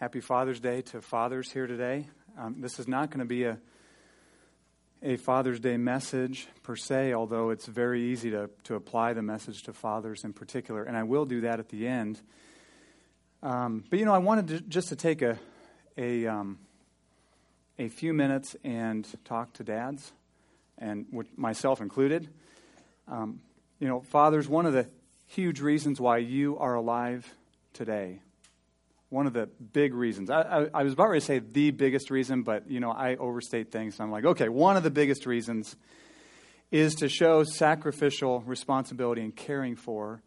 Happy Father's Day to fathers here today. Um, this is not going to be a, a Father's Day message per se, although it's very easy to, to apply the message to fathers in particular, and I will do that at the end. Um, but you know, I wanted to, just to take a, a, um, a few minutes and talk to dads, and myself included. Um, you know, fathers, one of the huge reasons why you are alive today one of the big reasons. I, I, I, was about to say the biggest reason, but you know I overstate things. I'm like, okay, one of the biggest reasons is to show sacrificial responsibility in caring for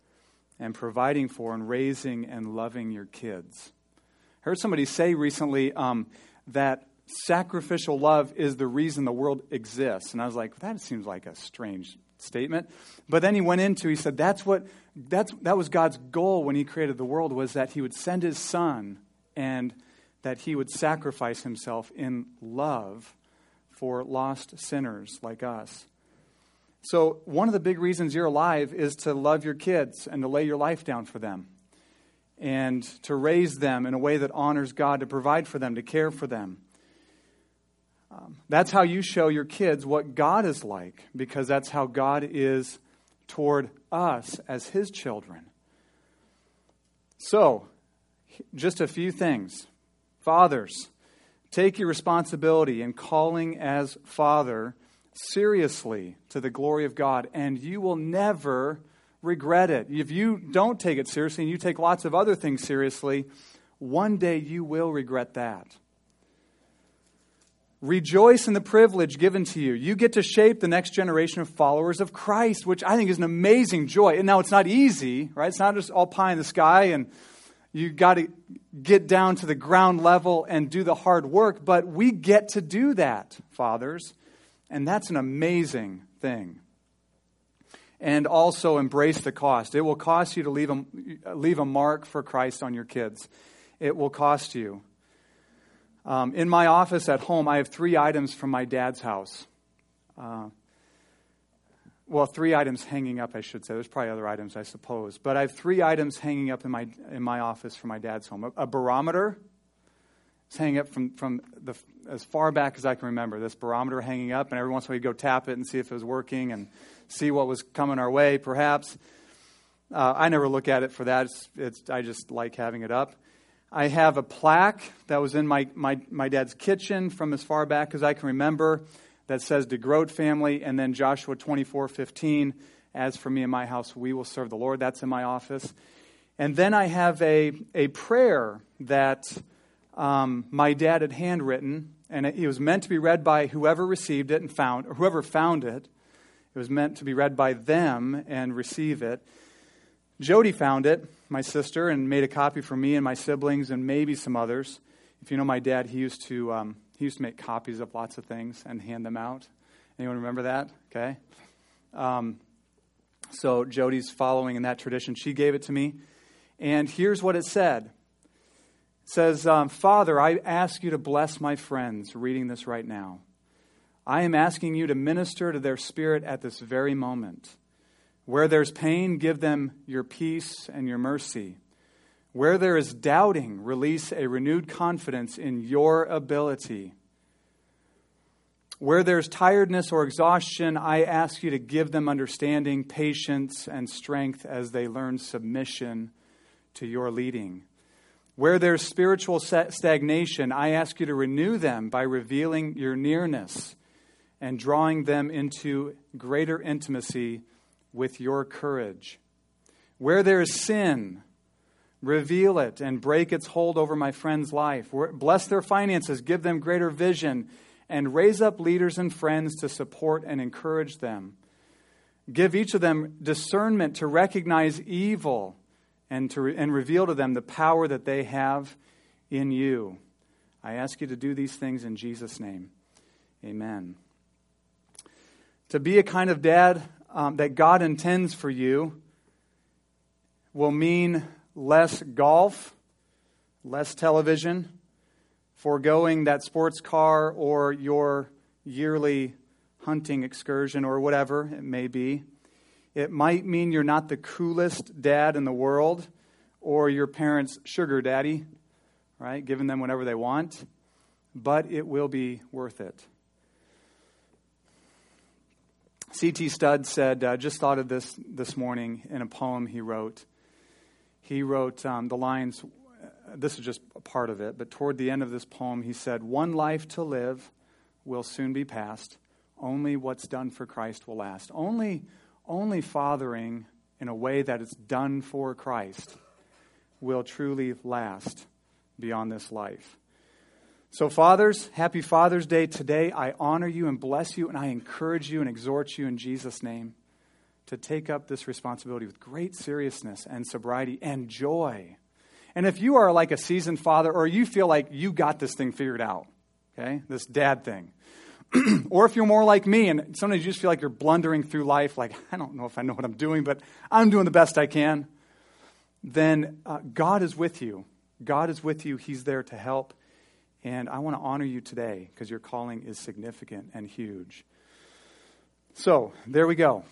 and providing for and raising and loving your kids. I heard somebody say recently um, that sacrificial love is the reason the world exists, and I was like, that seems like a strange statement. But then he went into, he said, that's what, that's, that was God's goal when he created the world, was that he would send his son and that he would sacrifice himself in love for lost sinners like us. So, one of the big reasons you're alive is to love your kids and to lay your life down for them and to raise them in a way that honors God, to provide for them, to care for them. Um, that's how you show your kids what God is like, because that's how God is toward us as His children. So, just a few things. Fathers, take your responsibility in calling as father seriously to the glory of God, and you will never regret it. If you don't take it seriously and you take lots of other things seriously, one day you will regret that. Rejoice in the privilege given to you. You get to shape the next generation of followers of Christ, which I think is an amazing joy. And now it's not easy, right? It's not just all pie in the sky and you got to get down to the ground level and do the hard work, but we get to do that, fathers. And that's an amazing thing. And also embrace the cost. It will cost you to leave a, leave a mark for Christ on your kids. It will cost you. Um, in my office at home, I have three items from my dad's house. Uh, well, three items hanging up, I should say. There's probably other items, I suppose. But I have three items hanging up in my, in my office from my dad's home. A, a barometer. It's hanging up from, from the, as far back as I can remember. This barometer hanging up, and every once in a while you go tap it and see if it was working and see what was coming our way, perhaps. Uh, I never look at it for that. It's, it's, I just like having it up. I have a plaque that was in my, my, my dad's kitchen from as far back as I can remember that says DeGroat family, and then Joshua 24 15. As for me and my house, we will serve the Lord. That's in my office. And then I have a, a prayer that um, my dad had handwritten, and it, it was meant to be read by whoever received it and found, or whoever found it. It was meant to be read by them and receive it. Jody found it, my sister, and made a copy for me and my siblings and maybe some others. If you know my dad, he used to um, he used to make copies of lots of things and hand them out. Anyone remember that? Okay. Um, so Jody's following in that tradition. She gave it to me, and here's what it said. It says, um, "Father, I ask you to bless my friends reading this right now. I am asking you to minister to their spirit at this very moment." Where there's pain, give them your peace and your mercy. Where there is doubting, release a renewed confidence in your ability. Where there's tiredness or exhaustion, I ask you to give them understanding, patience, and strength as they learn submission to your leading. Where there's spiritual stagnation, I ask you to renew them by revealing your nearness and drawing them into greater intimacy with your courage. Where there is sin, reveal it and break its hold over my friend's life. Bless their finances, give them greater vision, and raise up leaders and friends to support and encourage them. Give each of them discernment to recognize evil and, to, and reveal to them the power that they have in you. I ask you to do these things in Jesus' name. Amen. To be a kind of dad um, that God intends for you will mean less golf, less television, foregoing that sports car or your yearly hunting excursion or whatever it may be. It might mean you're not the coolest dad in the world or your parents' sugar daddy, right? Giving them whatever they want, but it will be worth it. C.T. Studd said, uh, just thought of this this morning in a poem he wrote. He wrote um, the lines, uh, this is just a part of it, but toward the end of this poem, he said, One life to live will soon be past. Only what's done for Christ will last. Only, only fathering in a way that it's done for Christ will truly last beyond this life. So, fathers, happy Father's Day today. I honor you and bless you, and I encourage you and exhort you in Jesus' name to take up this responsibility with great seriousness and sobriety and joy. And if you are like a seasoned father, or you feel like you got this thing figured out, okay, this dad thing, or if you're more like me and sometimes you just feel like you're blundering through life, like, I don't know if I know what I'm doing, but I'm doing the best I can, then uh, God is with you. God is with you. He's there to help. And I want to honor you today because your calling is significant and huge. So, there we go.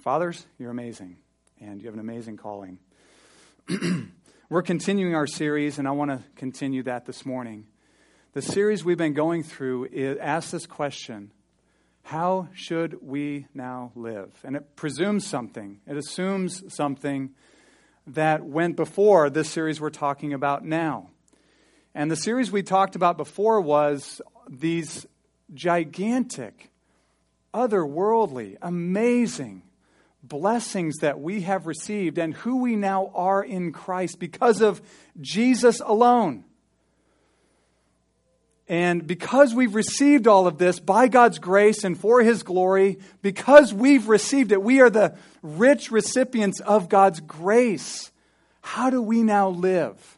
Fathers, you're amazing, and you have an amazing calling. We're continuing our series, and I want to continue that this morning. The series we've been going through asks this question How should we now live? And it presumes something, it assumes something that went before this series we're talking about now. And the series we talked about before was these gigantic, otherworldly, amazing blessings that we have received and who we now are in Christ because of Jesus alone. And because we've received all of this by God's grace and for His glory, because we've received it, we are the rich recipients of God's grace. How do we now live?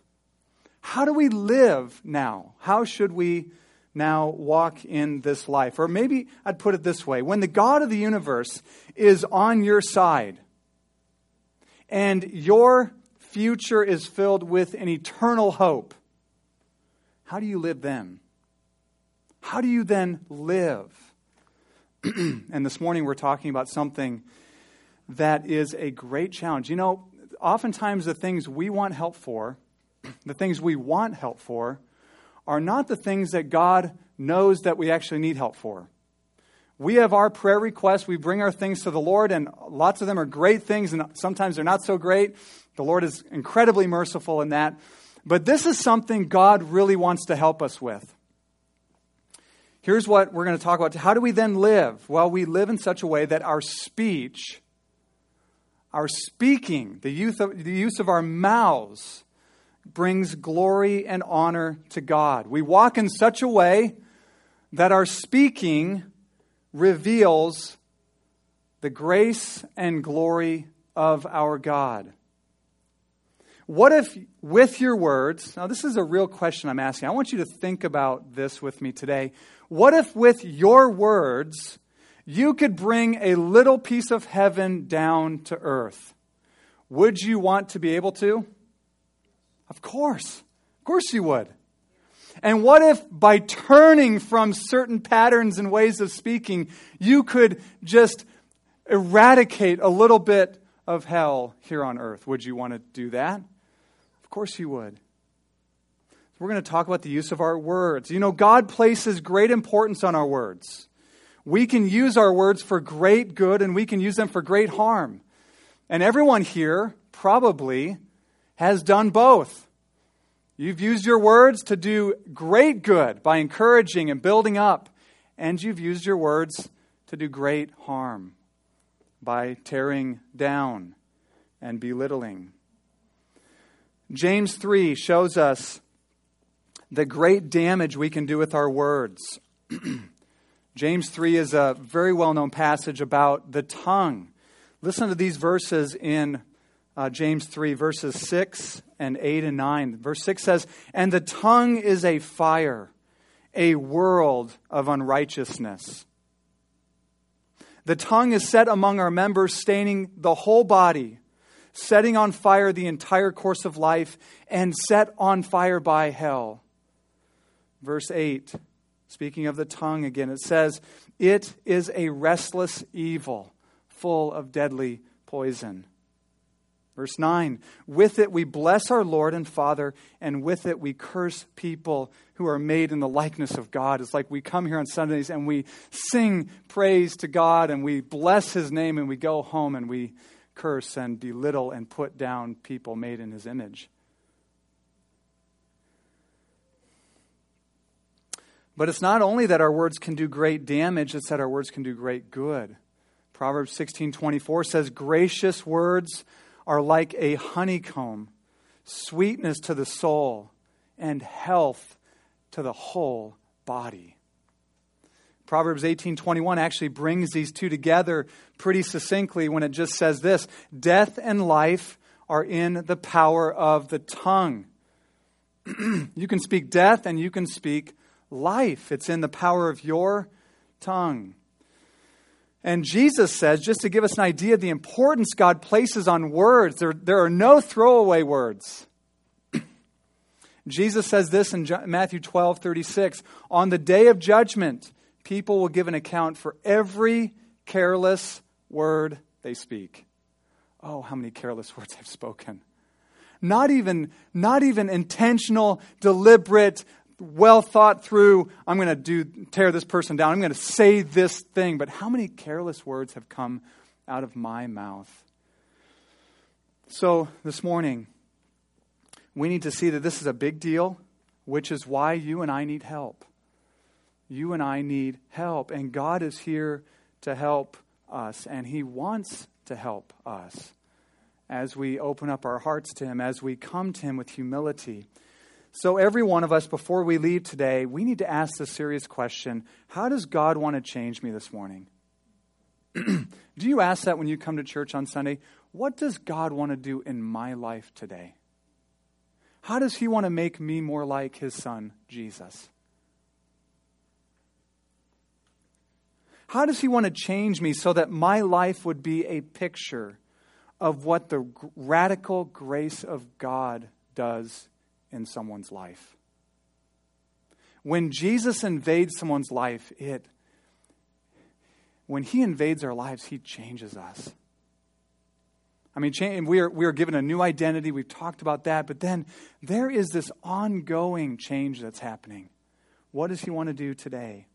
How do we live now? How should we now walk in this life? Or maybe I'd put it this way when the God of the universe is on your side and your future is filled with an eternal hope, how do you live then? How do you then live? and this morning we're talking about something that is a great challenge. You know, oftentimes the things we want help for the things we want help for, are not the things that God knows that we actually need help for. We have our prayer requests. We bring our things to the Lord, and lots of them are great things, and sometimes they're not so great. The Lord is incredibly merciful in that. But this is something God really wants to help us with. Here's what we're going to talk about. How do we then live? Well, we live in such a way that our speech, our speaking, the use of, the use of our mouths, brings glory and honor to God. We walk in such a way that our speaking reveals the grace and glory of our God. What if, with your words, now this is a real question I'm asking. I want you to think about this with me today. What if, with your words, you could bring a little piece of heaven down to earth? Would you want to be able to? Of course. Of course you would. And what if by turning from certain patterns and ways of speaking, you could just eradicate a little bit of hell here on earth? Would you want to do that? Of course you would. We're going to talk about the use of our words. You know, God places great importance on our words. We can use our words for great good and we can use them for great harm. And everyone here probably has done both. You've used your words to do great good by encouraging and building up, and you've used your words to do great harm by tearing down and belittling. James 3 shows us the great damage we can do with our words. James 3 is a very well known passage about the tongue. Listen to these verses in uh, James 3, verses 6 and 8 and 9. Verse 6 says, And the tongue is a fire, a world of unrighteousness. The tongue is set among our members, staining the whole body, setting on fire the entire course of life, and set on fire by hell. Verse 8, speaking of the tongue again, it says, It is a restless evil, full of deadly poison. Verse 9 With it we bless our Lord and Father, and with it we curse people who are made in the likeness of God. It's like we come here on Sundays and we sing praise to God and we bless His name and we go home and we curse and belittle and put down people made in His image. But it's not only that our words can do great damage, it's that our words can do great good. Proverbs 16:24 says gracious words are like a honeycomb, sweetness to the soul, and health to the whole body. Proverbs 18:21 actually brings these two together pretty succinctly when it just says this, death and life are in the power of the tongue. you can speak death and you can speak life. It's in the power of your tongue. And Jesus says, just to give us an idea of the importance God places on words, there, there are no throwaway words. Jesus says this in Matthew 12 36 On the day of judgment, people will give an account for every careless word they speak. Oh, how many careless words I've spoken. Not even, not even intentional, deliberate, well thought through, I'm going to do tear this person down. I'm going to say this thing. But how many careless words have come out of my mouth? So this morning, we need to see that this is a big deal, which is why you and I need help. You and I need help, and God is here to help us, and He wants to help us as we open up our hearts to Him, as we come to Him with humility. So, every one of us, before we leave today, we need to ask the serious question How does God want to change me this morning? do you ask that when you come to church on Sunday? What does God want to do in my life today? How does He want to make me more like His Son, Jesus? How does He want to change me so that my life would be a picture of what the radical grace of God does in someone's life. When Jesus invades someone's life, it when he invades our lives, he changes us. I mean, we are, we are given a new identity. We've talked about that. But then there is this ongoing change that's happening. What does he want to do today?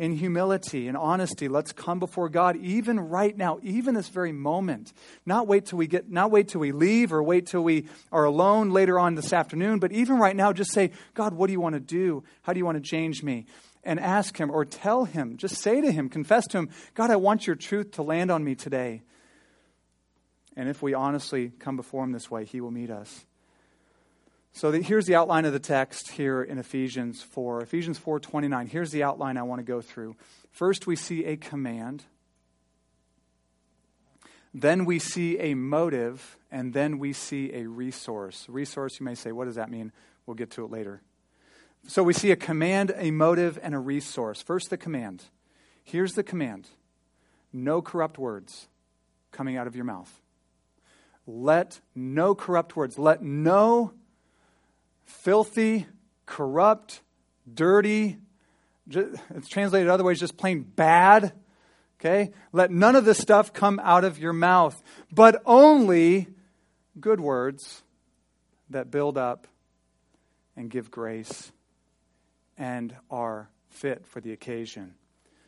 In humility and honesty, let's come before God even right now, even this very moment. Not wait till we get not wait till we leave or wait till we are alone later on this afternoon, but even right now just say, God, what do you want to do? How do you want to change me? And ask him or tell him, just say to him, confess to him, God, I want your truth to land on me today. And if we honestly come before him this way, he will meet us. So the, here's the outline of the text here in Ephesians 4. Ephesians 4:29. Here's the outline I want to go through. First we see a command. Then we see a motive, and then we see a resource. Resource, you may say, what does that mean? We'll get to it later. So we see a command, a motive, and a resource. First, the command. Here's the command no corrupt words coming out of your mouth. Let no corrupt words, let no filthy, corrupt, dirty. It's translated other ways, just plain bad. Okay? Let none of this stuff come out of your mouth, but only good words that build up and give grace and are fit for the occasion.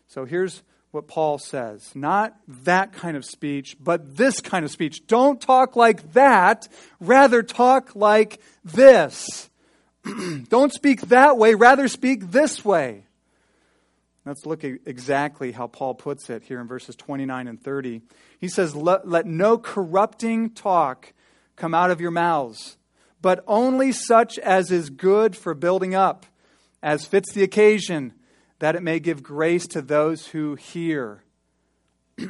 So here's what Paul says not that kind of speech, but this kind of speech. Don't talk like that, rather, talk like this. Don't speak that way, rather speak this way. Let's look at exactly how Paul puts it here in verses 29 and 30. He says, let, let no corrupting talk come out of your mouths, but only such as is good for building up, as fits the occasion, that it may give grace to those who hear.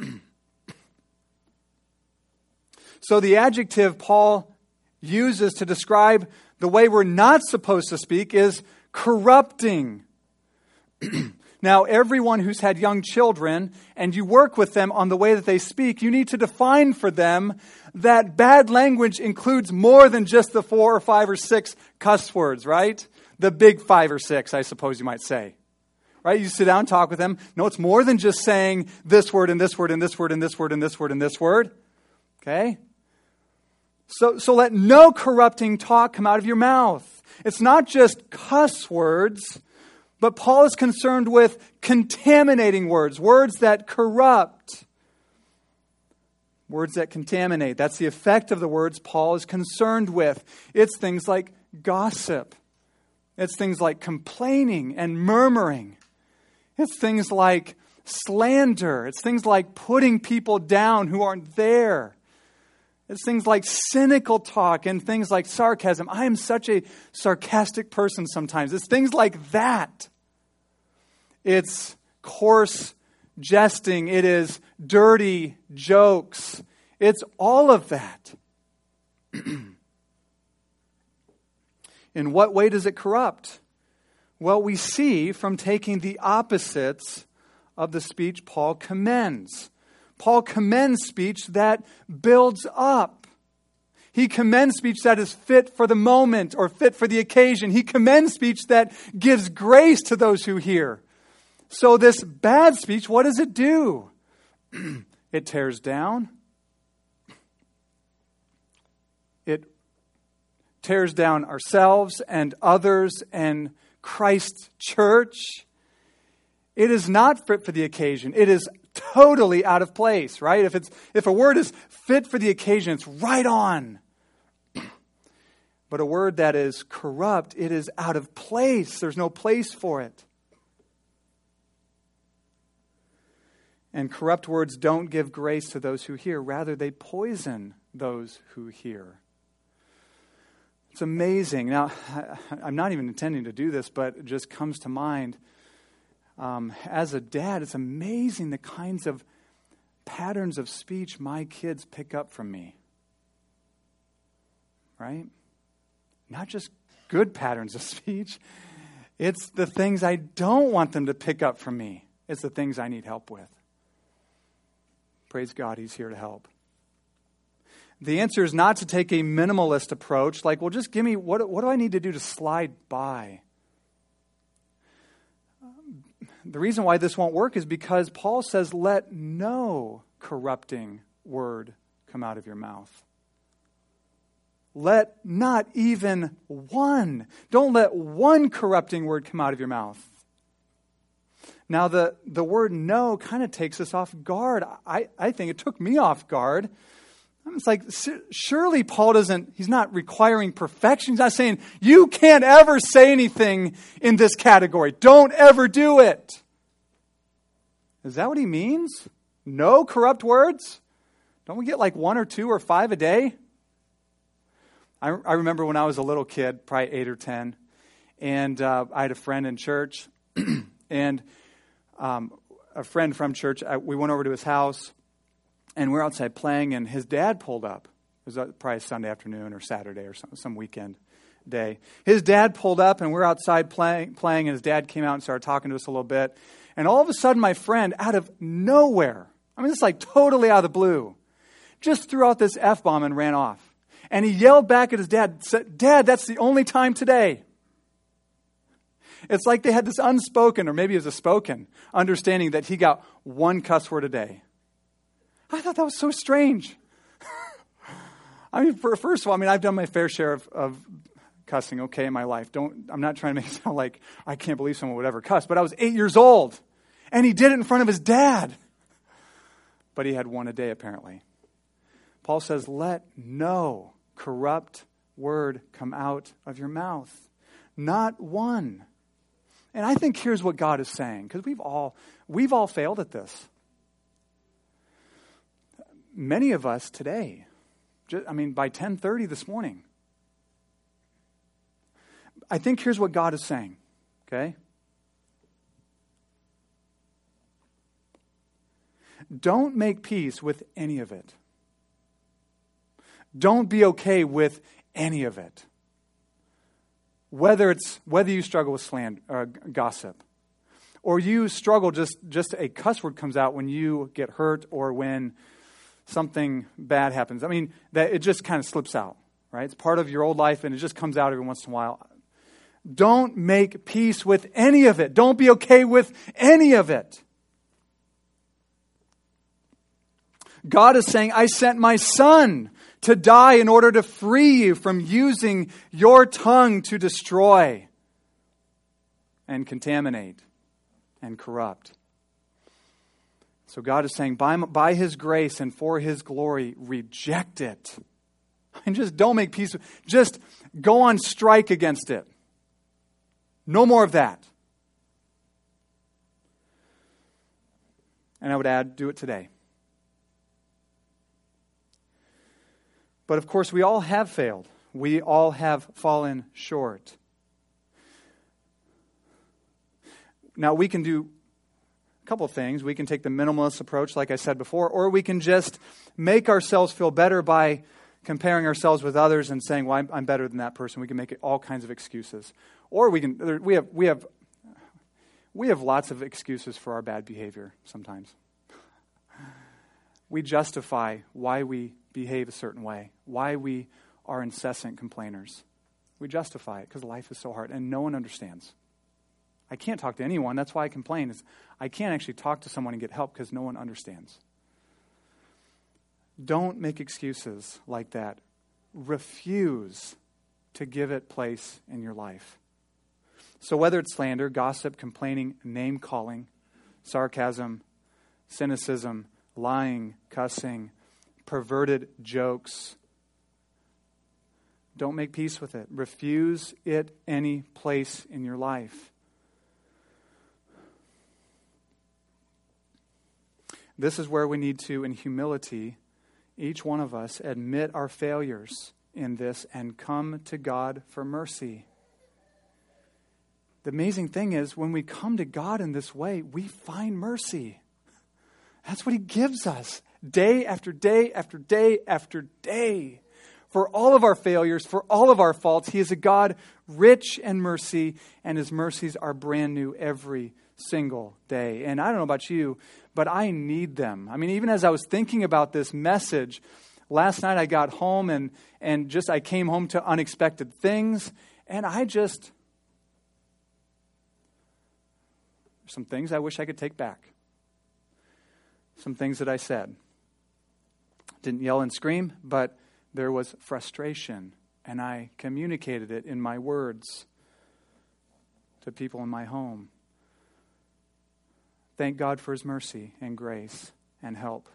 so the adjective Paul uses to describe the way we're not supposed to speak is corrupting. now, everyone who's had young children and you work with them on the way that they speak, you need to define for them that bad language includes more than just the four or five or six cuss words, right? The big five or six, I suppose you might say. Right? You sit down talk with them. No, it's more than just saying this word and this word and this word and this word and this word and this word. Okay? So, so let no corrupting talk come out of your mouth. It's not just cuss words, but Paul is concerned with contaminating words, words that corrupt, words that contaminate. That's the effect of the words Paul is concerned with. It's things like gossip, it's things like complaining and murmuring, it's things like slander, it's things like putting people down who aren't there. It's things like cynical talk and things like sarcasm. I am such a sarcastic person sometimes. It's things like that. It's coarse jesting. It is dirty jokes. It's all of that. In what way does it corrupt? Well, we see from taking the opposites of the speech Paul commends. Paul commends speech that builds up. He commends speech that is fit for the moment or fit for the occasion. He commends speech that gives grace to those who hear. So, this bad speech, what does it do? it tears down, it tears down ourselves and others and Christ's church. It is not fit for the occasion. It is totally out of place, right? If, it's, if a word is fit for the occasion, it's right on. But a word that is corrupt, it is out of place. There's no place for it. And corrupt words don't give grace to those who hear, rather, they poison those who hear. It's amazing. Now, I'm not even intending to do this, but it just comes to mind um, as a dad, it's amazing the kinds of patterns of speech my kids pick up from me. Right? Not just good patterns of speech, it's the things I don't want them to pick up from me. It's the things I need help with. Praise God, He's here to help. The answer is not to take a minimalist approach, like, well, just give me what, what do I need to do to slide by? The reason why this won't work is because Paul says, let no corrupting word come out of your mouth. Let not even one. Don't let one corrupting word come out of your mouth. Now, the, the word no kind of takes us off guard. I, I think it took me off guard. It's like, surely Paul doesn't, he's not requiring perfection. He's not saying, you can't ever say anything in this category. Don't ever do it. Is that what he means? No corrupt words? Don't we get like one or two or five a day? I, I remember when I was a little kid, probably eight or ten, and uh, I had a friend in church, and um, a friend from church, I, we went over to his house and we're outside playing, and his dad pulled up. It was uh, probably Sunday afternoon or Saturday or some, some weekend day. His dad pulled up, and we're outside playing, playing, and his dad came out and started talking to us a little bit. And all of a sudden, my friend, out of nowhere, I mean, it's like totally out of the blue, just threw out this F bomb and ran off. And he yelled back at his dad, said, Dad, that's the only time today. It's like they had this unspoken, or maybe it was a spoken, understanding that he got one cuss word a day. I thought that was so strange. I mean, for, first of all, I mean, I've done my fair share of, of cussing, okay, in my life. Don't, I'm not trying to make it sound like I can't believe someone would ever cuss, but I was eight years old, and he did it in front of his dad. But he had one a day, apparently. Paul says, Let no corrupt word come out of your mouth. Not one. And I think here's what God is saying, because we've all, we've all failed at this many of us today, just, I mean, by 10:30 this morning, I think here's what God is saying. Okay, don't make peace with any of it. Don't be okay with any of it. Whether it's whether you struggle with slander, uh, gossip, or you struggle just just a cuss word comes out when you get hurt or when something bad happens. I mean, that it just kind of slips out, right? It's part of your old life and it just comes out every once in a while. Don't make peace with any of it. Don't be okay with any of it. God is saying, I sent my son to die in order to free you from using your tongue to destroy and contaminate and corrupt. So God is saying, by, by His grace and for His glory, reject it. And just don't make peace. Just go on strike against it. No more of that. And I would add, do it today. But of course, we all have failed. We all have fallen short. Now, we can do a couple things. We can take the minimalist approach, like I said before, or we can just make ourselves feel better by comparing ourselves with others and saying, well, I'm, I'm better than that person. We can make all kinds of excuses. Or we can, we have, we have, we have lots of excuses for our bad behavior sometimes. We justify why we behave a certain way, why we are incessant complainers. We justify it because life is so hard and no one understands. I can't talk to anyone. That's why I complain. Is I can't actually talk to someone and get help because no one understands. Don't make excuses like that. Refuse to give it place in your life. So, whether it's slander, gossip, complaining, name calling, sarcasm, cynicism, lying, cussing, perverted jokes, don't make peace with it. Refuse it any place in your life. This is where we need to, in humility, each one of us admit our failures in this and come to God for mercy. The amazing thing is, when we come to God in this way, we find mercy. That's what He gives us day after day after day after day. For all of our failures, for all of our faults, He is a God rich in mercy, and His mercies are brand new every single day. And I don't know about you, but I need them. I mean, even as I was thinking about this message, last night I got home and, and just I came home to unexpected things, and I just, some things I wish I could take back. Some things that I said. Didn't yell and scream, but there was frustration, and I communicated it in my words to people in my home. Thank God for his mercy and grace and help.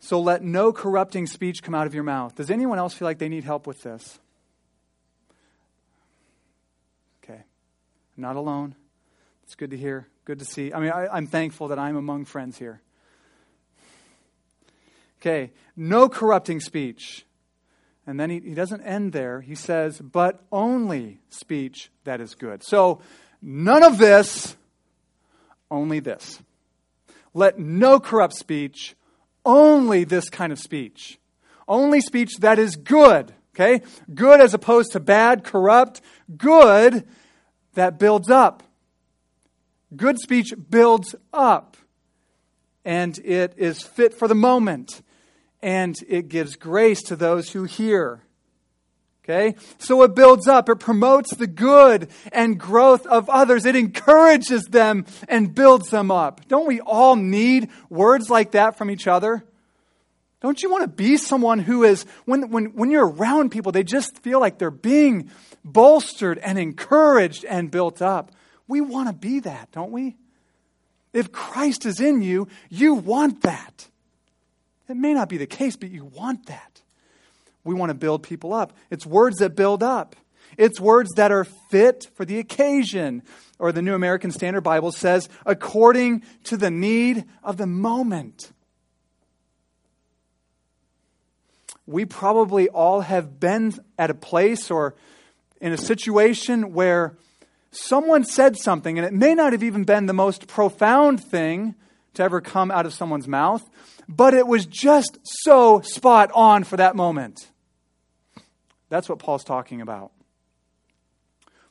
So let no corrupting speech come out of your mouth. Does anyone else feel like they need help with this? Okay. I'm not alone. It's good to hear. Good to see. I mean, I, I'm thankful that I'm among friends here. Okay. No corrupting speech. And then he, he doesn't end there. He says, but only speech that is good. So none of this only this. Let no corrupt speech, only this kind of speech. Only speech that is good, okay? Good as opposed to bad, corrupt, good that builds up. Good speech builds up, and it is fit for the moment, and it gives grace to those who hear. Okay? So it builds up, it promotes the good and growth of others, it encourages them and builds them up. Don't we all need words like that from each other? Don't you want to be someone who is, when, when, when you're around people, they just feel like they're being bolstered and encouraged and built up? We want to be that, don't we? If Christ is in you, you want that. It may not be the case, but you want that. We want to build people up. It's words that build up. It's words that are fit for the occasion. Or the New American Standard Bible says, according to the need of the moment. We probably all have been at a place or in a situation where someone said something, and it may not have even been the most profound thing to ever come out of someone's mouth, but it was just so spot on for that moment. That's what Paul's talking about.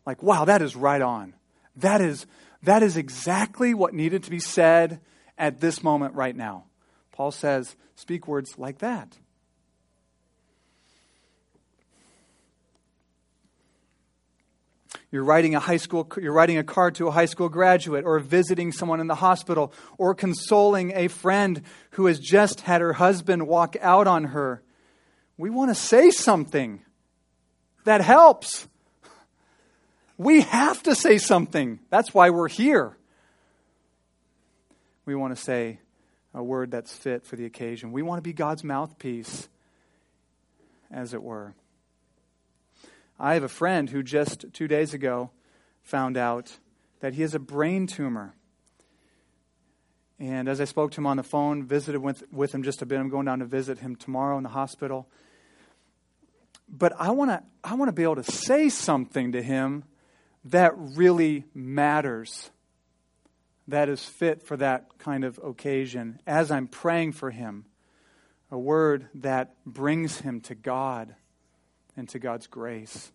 Like, wow, that is right on. That is, that is exactly what needed to be said at this moment right now. Paul says, speak words like that. You're writing a high school you're writing a card to a high school graduate or visiting someone in the hospital or consoling a friend who has just had her husband walk out on her we want to say something that helps. We have to say something. That's why we're here. We want to say a word that's fit for the occasion. We want to be God's mouthpiece, as it were. I have a friend who just two days ago found out that he has a brain tumor. And as I spoke to him on the phone, visited with, with him just a bit, I'm going down to visit him tomorrow in the hospital. But I want to I want to be able to say something to him that really matters, that is fit for that kind of occasion as I'm praying for him. A word that brings him to God and to God's grace.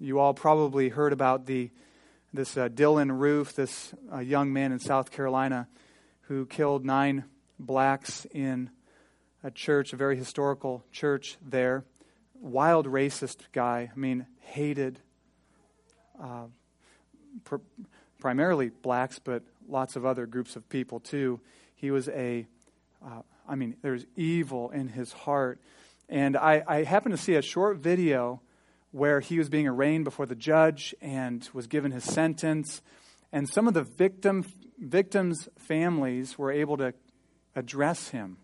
You all probably heard about the this uh, Dylann Roof, this uh, young man in South Carolina who killed nine blacks in a church, a very historical church there. Wild racist guy. I mean, hated uh, pr- primarily blacks, but lots of other groups of people too. He was a, uh, I mean, there's evil in his heart. And I, I happened to see a short video where he was being arraigned before the judge and was given his sentence. And some of the victim, victims' families were able to address him.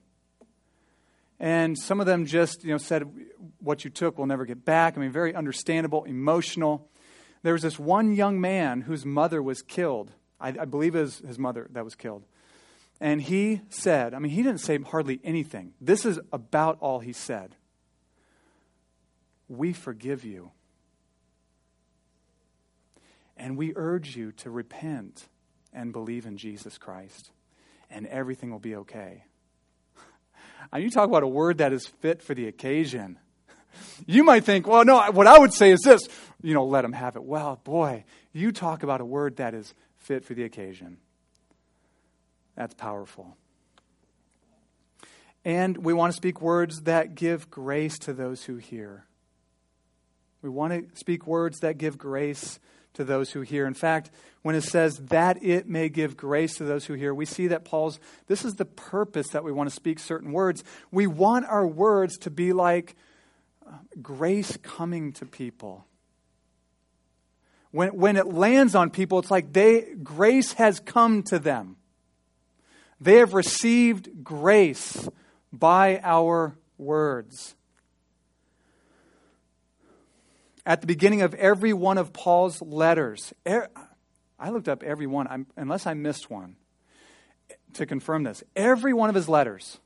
And some of them just, you know, said, "What you took will never get back." I mean, very understandable, emotional. There was this one young man whose mother was killed. I, I believe it was his mother that was killed. And he said, I mean, he didn't say hardly anything. This is about all he said we forgive you. And we urge you to repent and believe in Jesus Christ, and everything will be okay. And you talk about a word that is fit for the occasion. You might think, well, no, what I would say is this, you know, let them have it. Well, boy, you talk about a word that is fit for the occasion. That's powerful. And we want to speak words that give grace to those who hear. We want to speak words that give grace to those who hear. In fact, when it says that it may give grace to those who hear, we see that Paul's, this is the purpose that we want to speak certain words. We want our words to be like uh, grace coming to people. When, when it lands on people, it's like they, grace has come to them. They have received grace by our words. At the beginning of every one of Paul's letters, er, I looked up every one, unless I missed one to confirm this. Every one of his letters,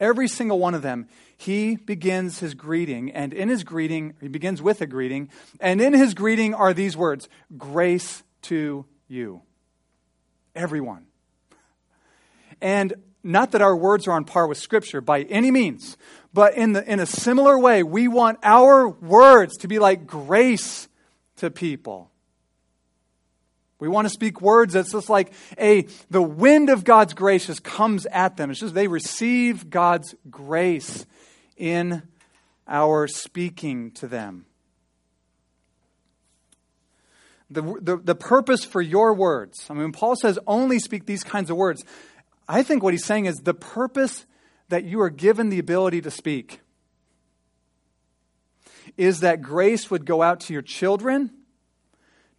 every single one of them, he begins his greeting, and in his greeting, he begins with a greeting, and in his greeting are these words Grace to you. Everyone. And not that our words are on par with Scripture by any means, but in, the, in a similar way, we want our words to be like grace to people. We want to speak words that's just like a the wind of God's grace just comes at them. It's just they receive God's grace in our speaking to them. The, the, the purpose for your words. I mean, Paul says only speak these kinds of words. I think what he's saying is the purpose that you are given the ability to speak is that grace would go out to your children,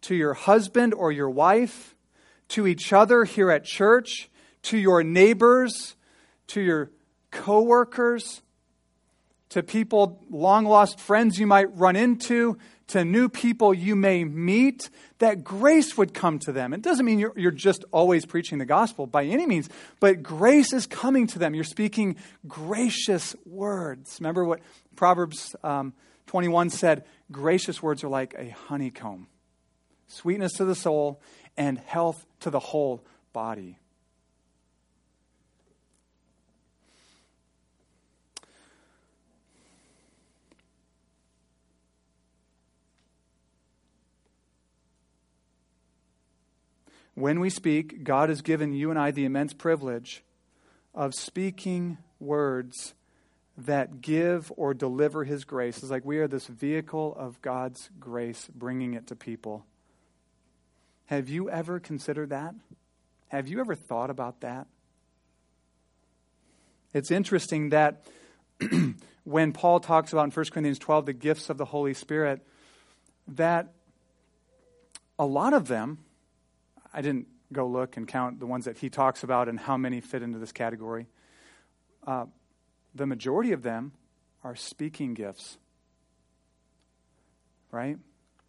to your husband or your wife, to each other here at church, to your neighbors, to your coworkers, to people, long lost friends you might run into, to new people you may meet, that grace would come to them. It doesn't mean you're, you're just always preaching the gospel by any means, but grace is coming to them. You're speaking gracious words. Remember what Proverbs um, 21 said? Gracious words are like a honeycomb, sweetness to the soul and health to the whole body. When we speak, God has given you and I the immense privilege of speaking words that give or deliver His grace. It's like we are this vehicle of God's grace, bringing it to people. Have you ever considered that? Have you ever thought about that? It's interesting that when Paul talks about in 1 Corinthians 12 the gifts of the Holy Spirit, that a lot of them, I didn't go look and count the ones that he talks about and how many fit into this category. Uh, the majority of them are speaking gifts. Right?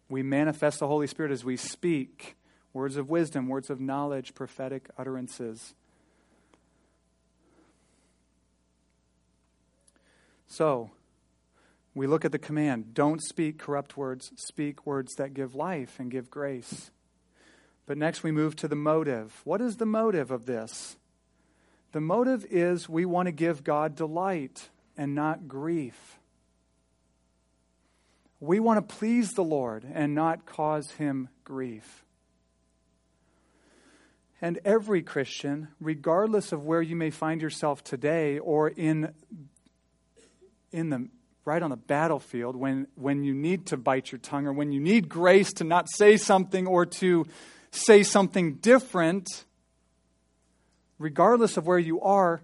We manifest the Holy Spirit as we speak words of wisdom, words of knowledge, prophetic utterances. So, we look at the command don't speak corrupt words, speak words that give life and give grace. But next we move to the motive. What is the motive of this? The motive is we want to give God delight and not grief. We want to please the Lord and not cause him grief. And every Christian, regardless of where you may find yourself today or in, in the right on the battlefield when, when you need to bite your tongue or when you need grace to not say something or to say something different, regardless of where you are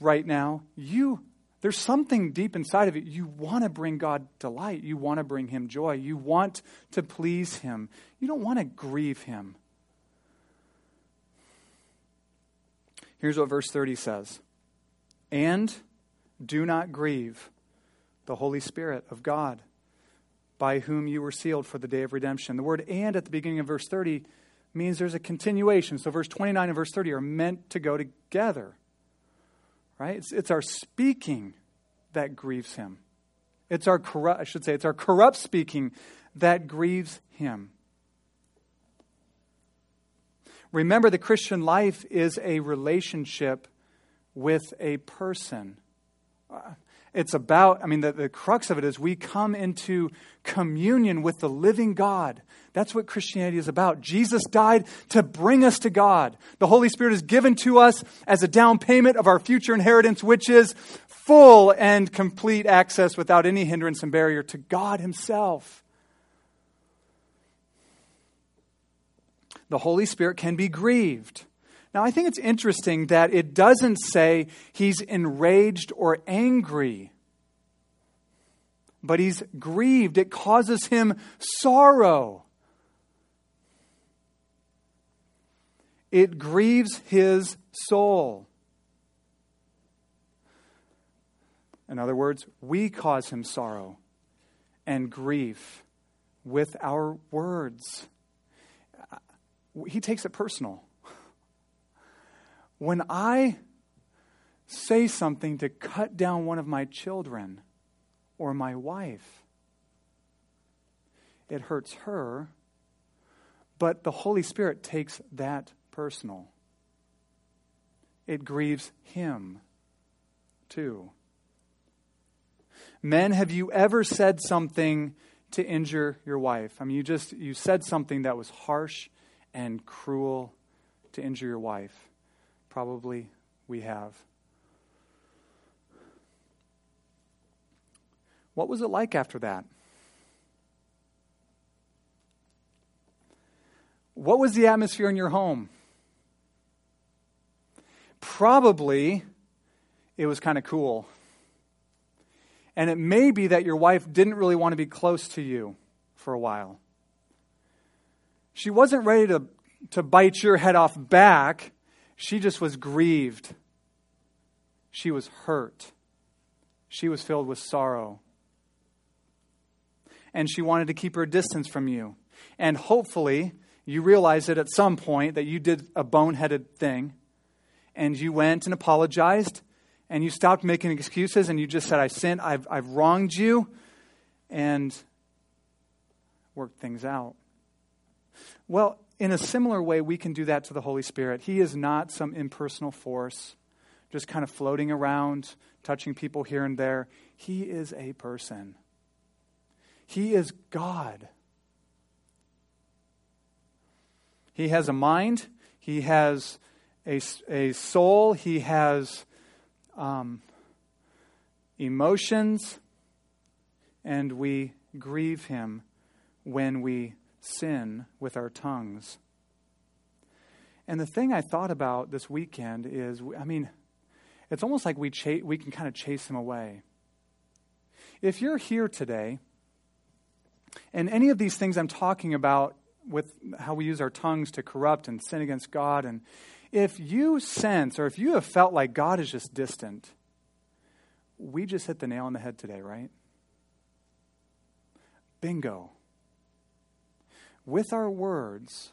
right now, you there's something deep inside of it. You want to bring God delight. You want to bring him joy. You want to please him. You don't want to grieve him. Here's what verse 30 says. And do not grieve the Holy Spirit of God, by whom you were sealed for the day of redemption. The word and at the beginning of verse 30 means there's a continuation. So verse 29 and verse 30 are meant to go together. Right? It's, it's our speaking that grieves him. It's our corrupt, I should say, it's our corrupt speaking that grieves him. Remember, the Christian life is a relationship with a person. Uh, It's about, I mean, the, the crux of it is we come into communion with the living God. That's what Christianity is about. Jesus died to bring us to God. The Holy Spirit is given to us as a down payment of our future inheritance, which is full and complete access without any hindrance and barrier to God Himself. The Holy Spirit can be grieved. Now, I think it's interesting that it doesn't say he's enraged or angry, but he's grieved. It causes him sorrow. It grieves his soul. In other words, we cause him sorrow and grief with our words. He takes it personal when I say something to cut down one of my children or my wife, it hurts her, but the Holy Spirit takes that personal. It grieves him too. Men, have you ever said something to injure your wife? I mean, you just you said something that was harsh and cruel to injure your wife. Probably we have. What was it like after that? What was the atmosphere in your home? Probably it was kind of cool. And it may be that your wife didn't really want to be close to you for a while. She wasn't ready to, to bite your head off back, she just was grieved. She was hurt. She was filled with sorrow. And she wanted to keep her distance from you. And hopefully, you realized that at some point that you did a boneheaded thing and you went and apologized and you stopped making excuses and you just said, I sinned, I've, I've wronged you, and worked things out. Well, in a similar way, we can do that to the Holy Spirit. He is not some impersonal force, just kind of floating around, touching people here and there. He is a person, He is God. He has a mind, He has a, a soul, He has um, emotions, and we grieve Him when we sin with our tongues. And the thing I thought about this weekend is I mean, it's almost like we, cha- we can kind of chase him away. If you're here today, and any of these things I'm talking about with how we use our tongues to corrupt and sin against God, and if you sense or if you have felt like God is just distant, we just hit the nail on the head today, right? Bingo. With our words,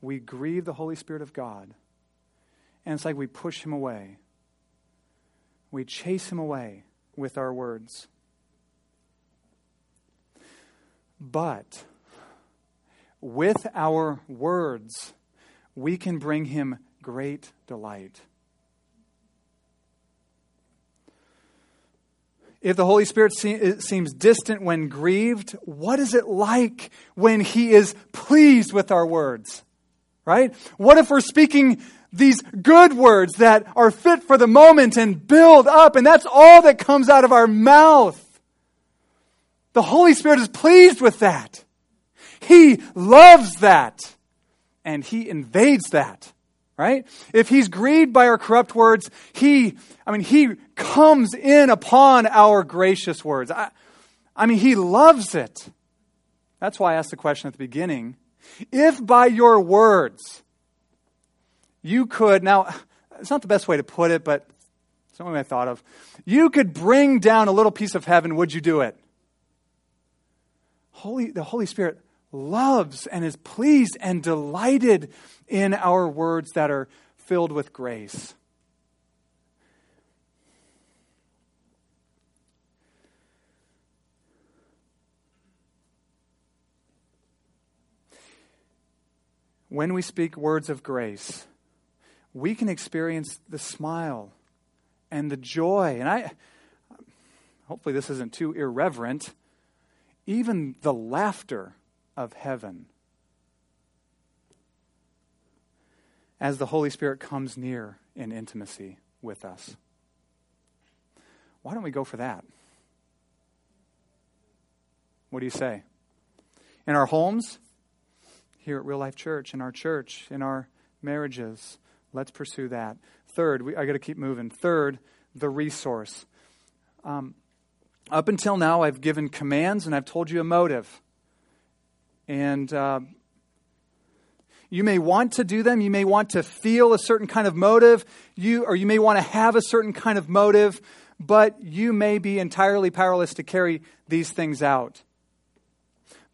we grieve the Holy Spirit of God. And it's like we push him away. We chase him away with our words. But with our words, we can bring him great delight. If the Holy Spirit seems distant when grieved, what is it like when He is pleased with our words? Right? What if we're speaking these good words that are fit for the moment and build up, and that's all that comes out of our mouth? The Holy Spirit is pleased with that. He loves that. And He invades that right? If he's grieved by our corrupt words, he, I mean, he comes in upon our gracious words. I, I mean, he loves it. That's why I asked the question at the beginning. If by your words you could, now, it's not the best way to put it, but it's something I thought of. You could bring down a little piece of heaven, would you do it? Holy, the Holy Spirit loves and is pleased and delighted in our words that are filled with grace. When we speak words of grace, we can experience the smile and the joy. And I hopefully this isn't too irreverent. Even the laughter of heaven as the Holy Spirit comes near in intimacy with us. Why don't we go for that? What do you say? In our homes, here at Real Life Church, in our church, in our marriages, let's pursue that. Third, we, I got to keep moving. Third, the resource. Um, up until now, I've given commands and I've told you a motive. And uh, you may want to do them. You may want to feel a certain kind of motive. You, or you may want to have a certain kind of motive, but you may be entirely powerless to carry these things out.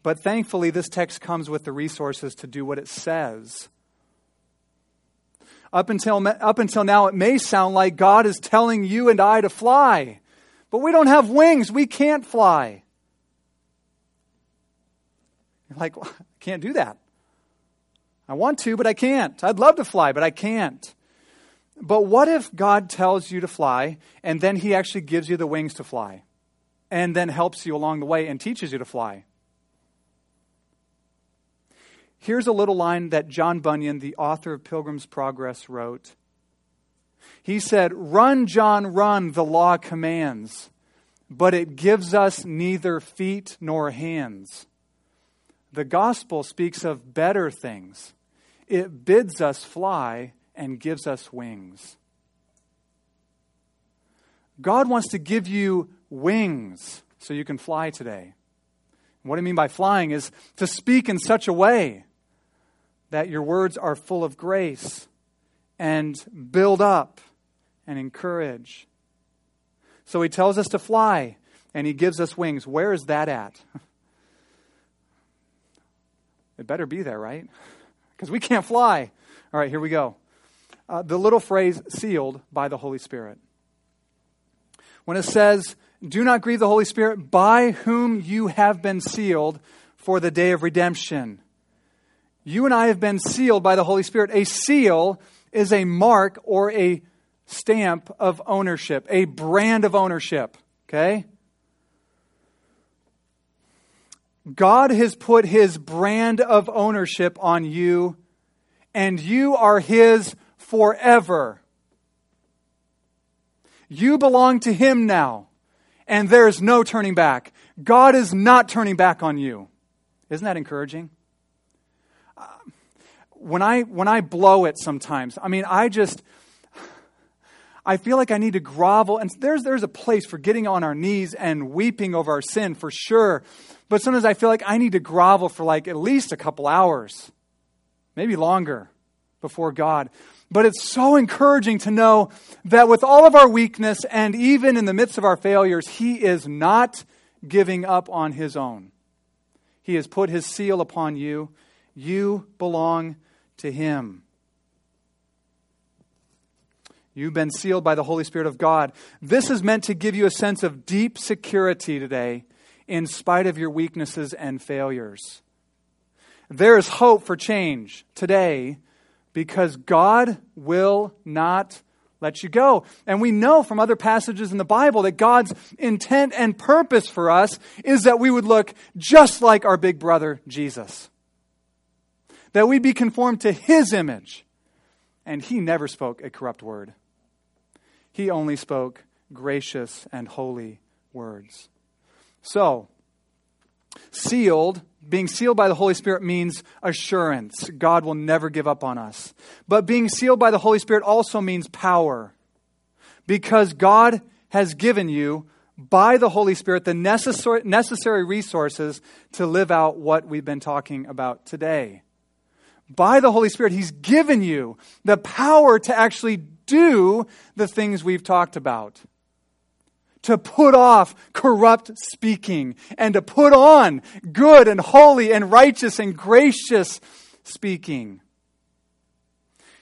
But thankfully, this text comes with the resources to do what it says. Up until, up until now, it may sound like God is telling you and I to fly, but we don't have wings. We can't fly. You're like, well, I can't do that. I want to, but I can't. I'd love to fly, but I can't. But what if God tells you to fly and then He actually gives you the wings to fly and then helps you along the way and teaches you to fly? Here's a little line that John Bunyan, the author of Pilgrim's Progress, wrote. He said, Run, John, run, the law commands, but it gives us neither feet nor hands. The gospel speaks of better things. It bids us fly and gives us wings. God wants to give you wings so you can fly today. What I mean by flying is to speak in such a way that your words are full of grace and build up and encourage. So he tells us to fly and he gives us wings. Where is that at? It better be there, right? Because we can't fly. All right, here we go. Uh, the little phrase, sealed by the Holy Spirit. When it says, do not grieve the Holy Spirit, by whom you have been sealed for the day of redemption. You and I have been sealed by the Holy Spirit. A seal is a mark or a stamp of ownership, a brand of ownership. Okay? God has put his brand of ownership on you, and you are his forever. You belong to him now, and there is no turning back. God is not turning back on you. Isn't that encouraging? Uh, when I when I blow it sometimes, I mean, I just I feel like I need to grovel. And there's, there's a place for getting on our knees and weeping over our sin for sure. But sometimes I feel like I need to grovel for like at least a couple hours, maybe longer before God. But it's so encouraging to know that with all of our weakness and even in the midst of our failures, He is not giving up on His own. He has put His seal upon you. You belong to Him. You've been sealed by the Holy Spirit of God. This is meant to give you a sense of deep security today, in spite of your weaknesses and failures. There is hope for change today because God will not let you go. And we know from other passages in the Bible that God's intent and purpose for us is that we would look just like our big brother Jesus, that we'd be conformed to his image. And he never spoke a corrupt word. He only spoke gracious and holy words. So, sealed, being sealed by the Holy Spirit means assurance. God will never give up on us. But being sealed by the Holy Spirit also means power. Because God has given you, by the Holy Spirit, the necessary, necessary resources to live out what we've been talking about today. By the Holy Spirit, He's given you the power to actually do the things we've talked about. To put off corrupt speaking and to put on good and holy and righteous and gracious speaking.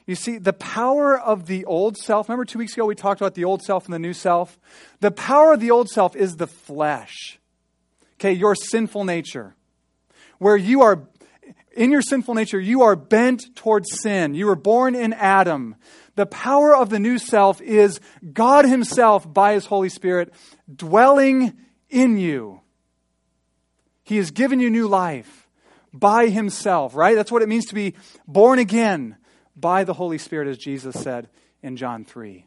You see, the power of the old self, remember two weeks ago we talked about the old self and the new self? The power of the old self is the flesh. Okay, your sinful nature. Where you are, in your sinful nature, you are bent towards sin. You were born in Adam. The power of the new self is God Himself by His Holy Spirit dwelling in you. He has given you new life by Himself, right? That's what it means to be born again by the Holy Spirit, as Jesus said in John 3.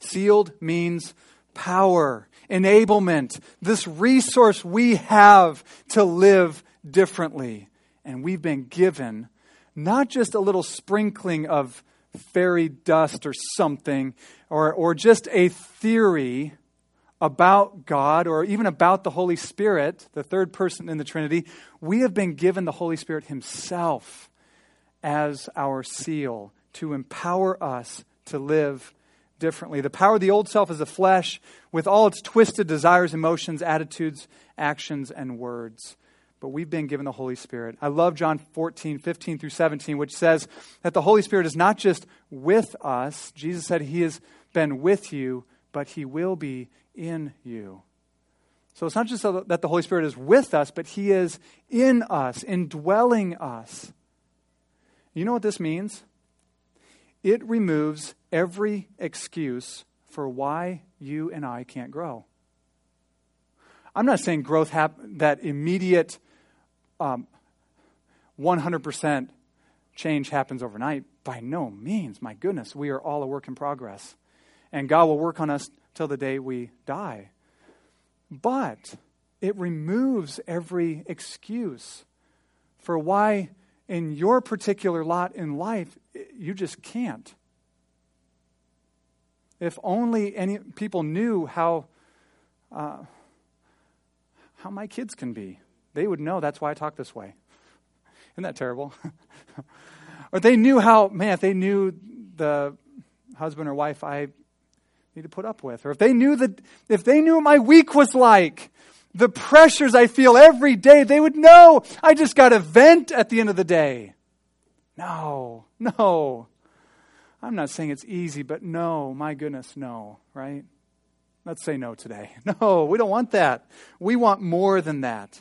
Sealed means power, enablement, this resource we have to live differently. And we've been given not just a little sprinkling of fairy dust or something, or, or just a theory about God or even about the Holy Spirit, the third person in the Trinity. We have been given the Holy Spirit Himself as our seal to empower us to live differently. The power of the old self is the flesh with all its twisted desires, emotions, attitudes, actions, and words but we've been given the Holy Spirit. I love John 14, 15 through 17, which says that the Holy Spirit is not just with us. Jesus said he has been with you, but he will be in you. So it's not just that the Holy Spirit is with us, but he is in us, indwelling us. You know what this means? It removes every excuse for why you and I can't grow. I'm not saying growth hap- that immediate um, 100% change happens overnight. By no means. My goodness, we are all a work in progress. And God will work on us till the day we die. But it removes every excuse for why, in your particular lot in life, you just can't. If only any people knew how, uh, how my kids can be they would know that's why I talk this way. Isn't that terrible? or they knew how, man, if they knew the husband or wife I need to put up with, or if they knew that, if they knew what my week was like, the pressures I feel every day, they would know I just got a vent at the end of the day. No, no. I'm not saying it's easy, but no, my goodness, no, right? Let's say no today. No, we don't want that. We want more than that.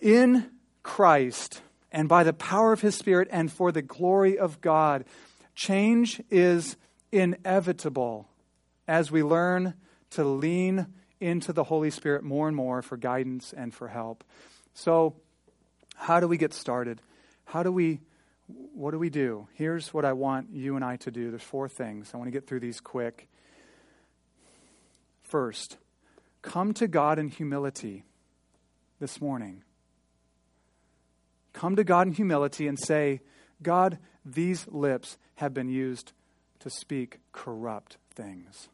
in Christ and by the power of His Spirit and for the glory of God, change is inevitable as we learn to lean into the Holy Spirit more and more for guidance and for help. So, how do we get started? How do we, what do we do? Here's what I want you and I to do. There's four things. I want to get through these quick. First, come to God in humility this morning. Come to God in humility and say, God, these lips have been used to speak corrupt things.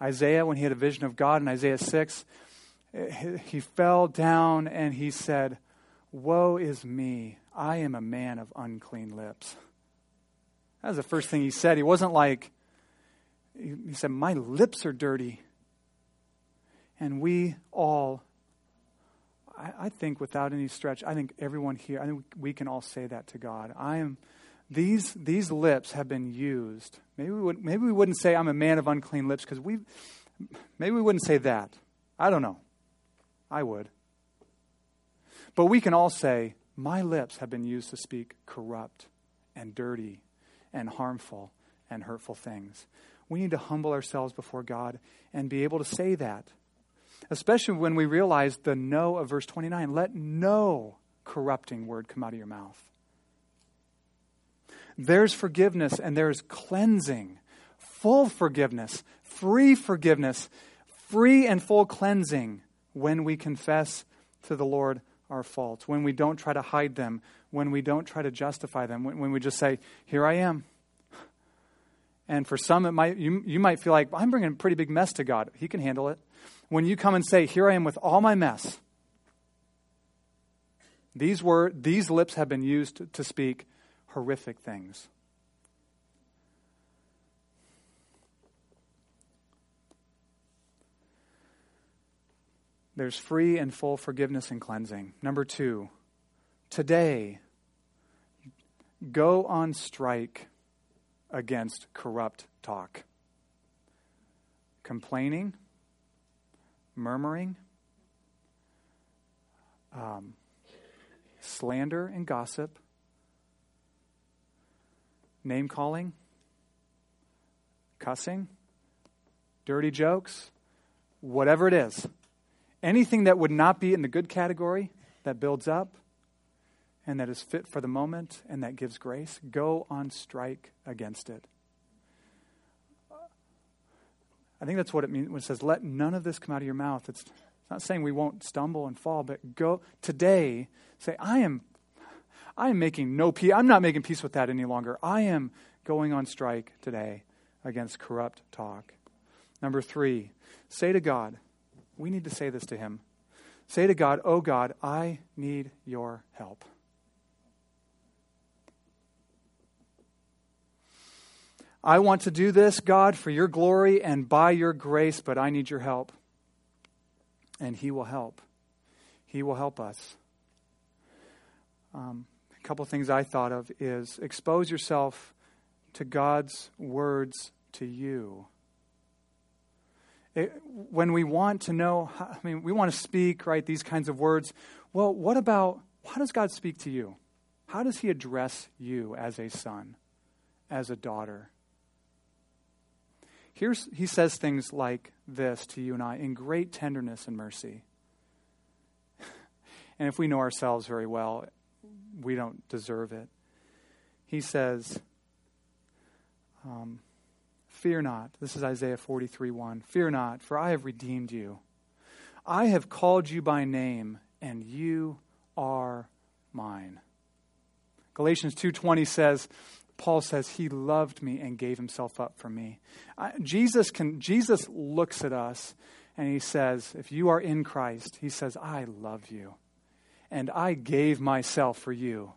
Isaiah, when he had a vision of God in Isaiah 6, he fell down and he said, Woe is me, I am a man of unclean lips. That was the first thing he said. He wasn't like, he said, My lips are dirty. And we all, I, I, think without any stretch, I think everyone here, I think we can all say that to God. I am, these, these lips have been used. Maybe we, would, maybe we wouldn't say I'm a man of unclean lips because we, maybe we wouldn't say that. I don't know. I would. But we can all say, My lips have been used to speak corrupt and dirty and harmful and hurtful things. We need to humble ourselves before God and be able to say that. Especially when we realize the no of verse 29. Let no corrupting word come out of your mouth. There's forgiveness and there's cleansing, full forgiveness, free forgiveness, free and full cleansing when we confess to the Lord our faults, when we don't try to hide them, when we don't try to justify them, when, when we just say, Here I am. And for some, it might, you, you might feel like, I'm bringing a pretty big mess to God. He can handle it. When you come and say, Here I am with all my mess, these, were, these lips have been used to speak horrific things. There's free and full forgiveness and cleansing. Number two, today, go on strike against corrupt talk. Complaining, murmuring, um, slander and gossip, name calling, cussing, dirty jokes, whatever it is. Anything that would not be in the good category that builds up and that is fit for the moment and that gives grace, go on strike against it. I think that's what it means when it says, let none of this come out of your mouth. It's, it's not saying we won't stumble and fall, but go today, say, I am I am making no peace. I'm not making peace with that any longer. I am going on strike today against corrupt talk. Number three, say to God, we need to say this to Him. Say to God, Oh God, I need your help. I want to do this, God, for your glory and by your grace, but I need your help. And He will help. He will help us. Um, couple things I thought of is expose yourself to God's words to you. It, when we want to know, I mean, we want to speak, right, these kinds of words. Well, what about, how does God speak to you? How does He address you as a son, as a daughter? Here's, he says things like this to you and I in great tenderness and mercy. and if we know ourselves very well, we don't deserve it. He says, um, Fear not. This is Isaiah 43 1. Fear not, for I have redeemed you. I have called you by name, and you are mine. Galatians 2:20 says Paul says he loved me and gave himself up for me. I, Jesus can Jesus looks at us and he says, if you are in Christ, he says, I love you and I gave myself for you.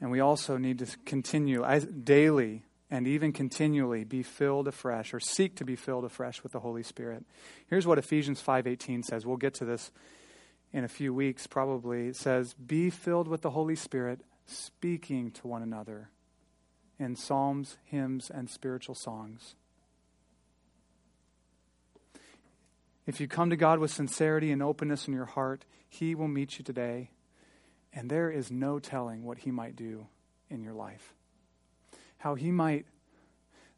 And we also need to continue daily and even continually be filled afresh or seek to be filled afresh with the Holy Spirit. Here's what Ephesians 5:18 says. We'll get to this in a few weeks probably. It says, "Be filled with the Holy Spirit, speaking to one another in psalms, hymns, and spiritual songs." If you come to God with sincerity and openness in your heart, He will meet you today, and there is no telling what He might do in your life. How He might,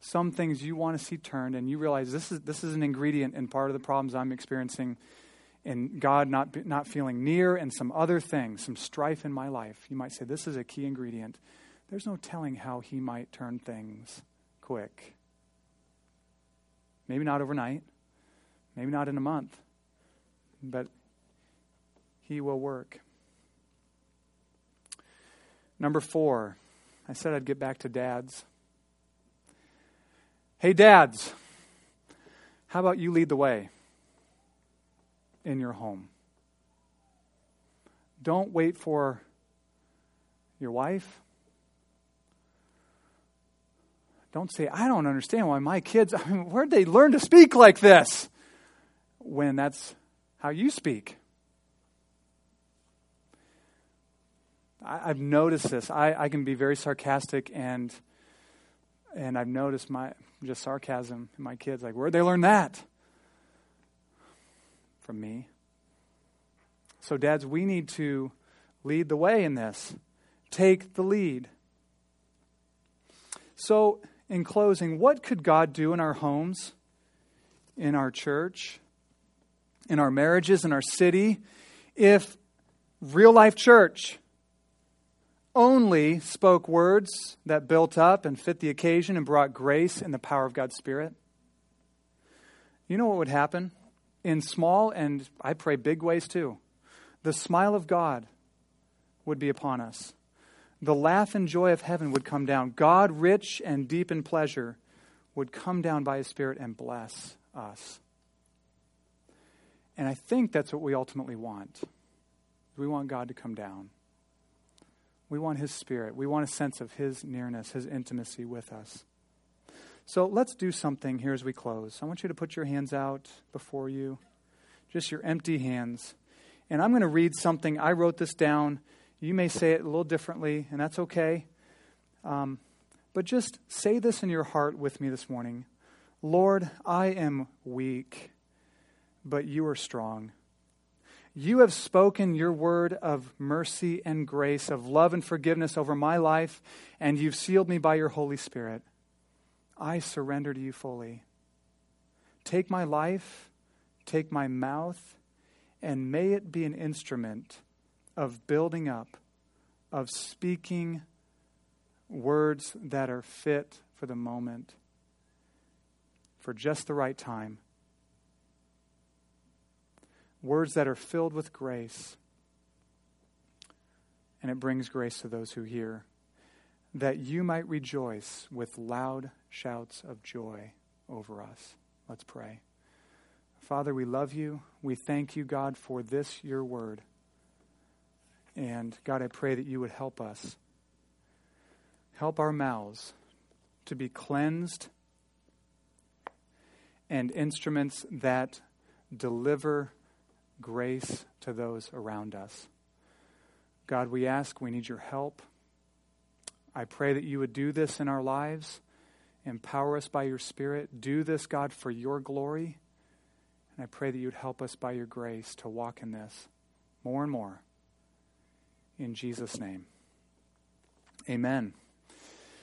some things you want to see turned, and you realize this is, this is an ingredient in part of the problems I'm experiencing in God not, not feeling near, and some other things, some strife in my life. You might say, This is a key ingredient. There's no telling how He might turn things quick. Maybe not overnight Maybe not in a month, but He will work. Number four, I said I'd get back to dads. Hey, dads, how about you lead the way in your home? Don't wait for your wife. Don't say, I don't understand why my kids, I mean, where'd they learn to speak like this? When that's how you speak. I, have noticed this. I, I can be very sarcastic and and I've noticed my just sarcasm in my kids. Like, where'd they learn that? From me. So, dads, we need to lead the way in this. Take the lead. So, in closing, what could God do in our homes, in our church, in our marriages, in our city, if real life church only spoke words that built up and fit the occasion and brought grace and the power of God's Spirit? You know what would happen? In small and I pray big ways too. The smile of God would be upon us. The laugh and joy of heaven would come down. God, rich and deep in pleasure, would come down by His Spirit and bless us. And I think that's what we ultimately want. We want God to come down. We want His Spirit. We want a sense of His nearness, His intimacy with us. So let's do something here as we close. I want you to put your hands out before you, just your empty hands. And I'm going to read something. I wrote this down. You may say it a little differently, and that's okay. Um, but just say this in your heart with me this morning Lord, I am weak but you are strong. You have spoken your word of mercy and grace, of love and forgiveness over my life, and you've sealed me by your Holy Spirit. I surrender to you fully. Take my life, take my mouth, and may it be an instrument of building up, of speaking words that are fit for the moment, for just the right time words that are filled with grace. And it brings grace to those who hear, that you might rejoice with loud shouts of joy over us. Let's pray. Father, we love you. We thank you, God, for this, your word. And God, I pray that you would help us. Help our mouths to be cleansed and instruments that deliver grace to those around us. God, we ask, we need your help. I pray that you would do this in our lives. Empower us by your Spirit. Do this, God, for your glory. And I pray that you would help us by your grace to walk in this more and more. In Jesus' name. Amen.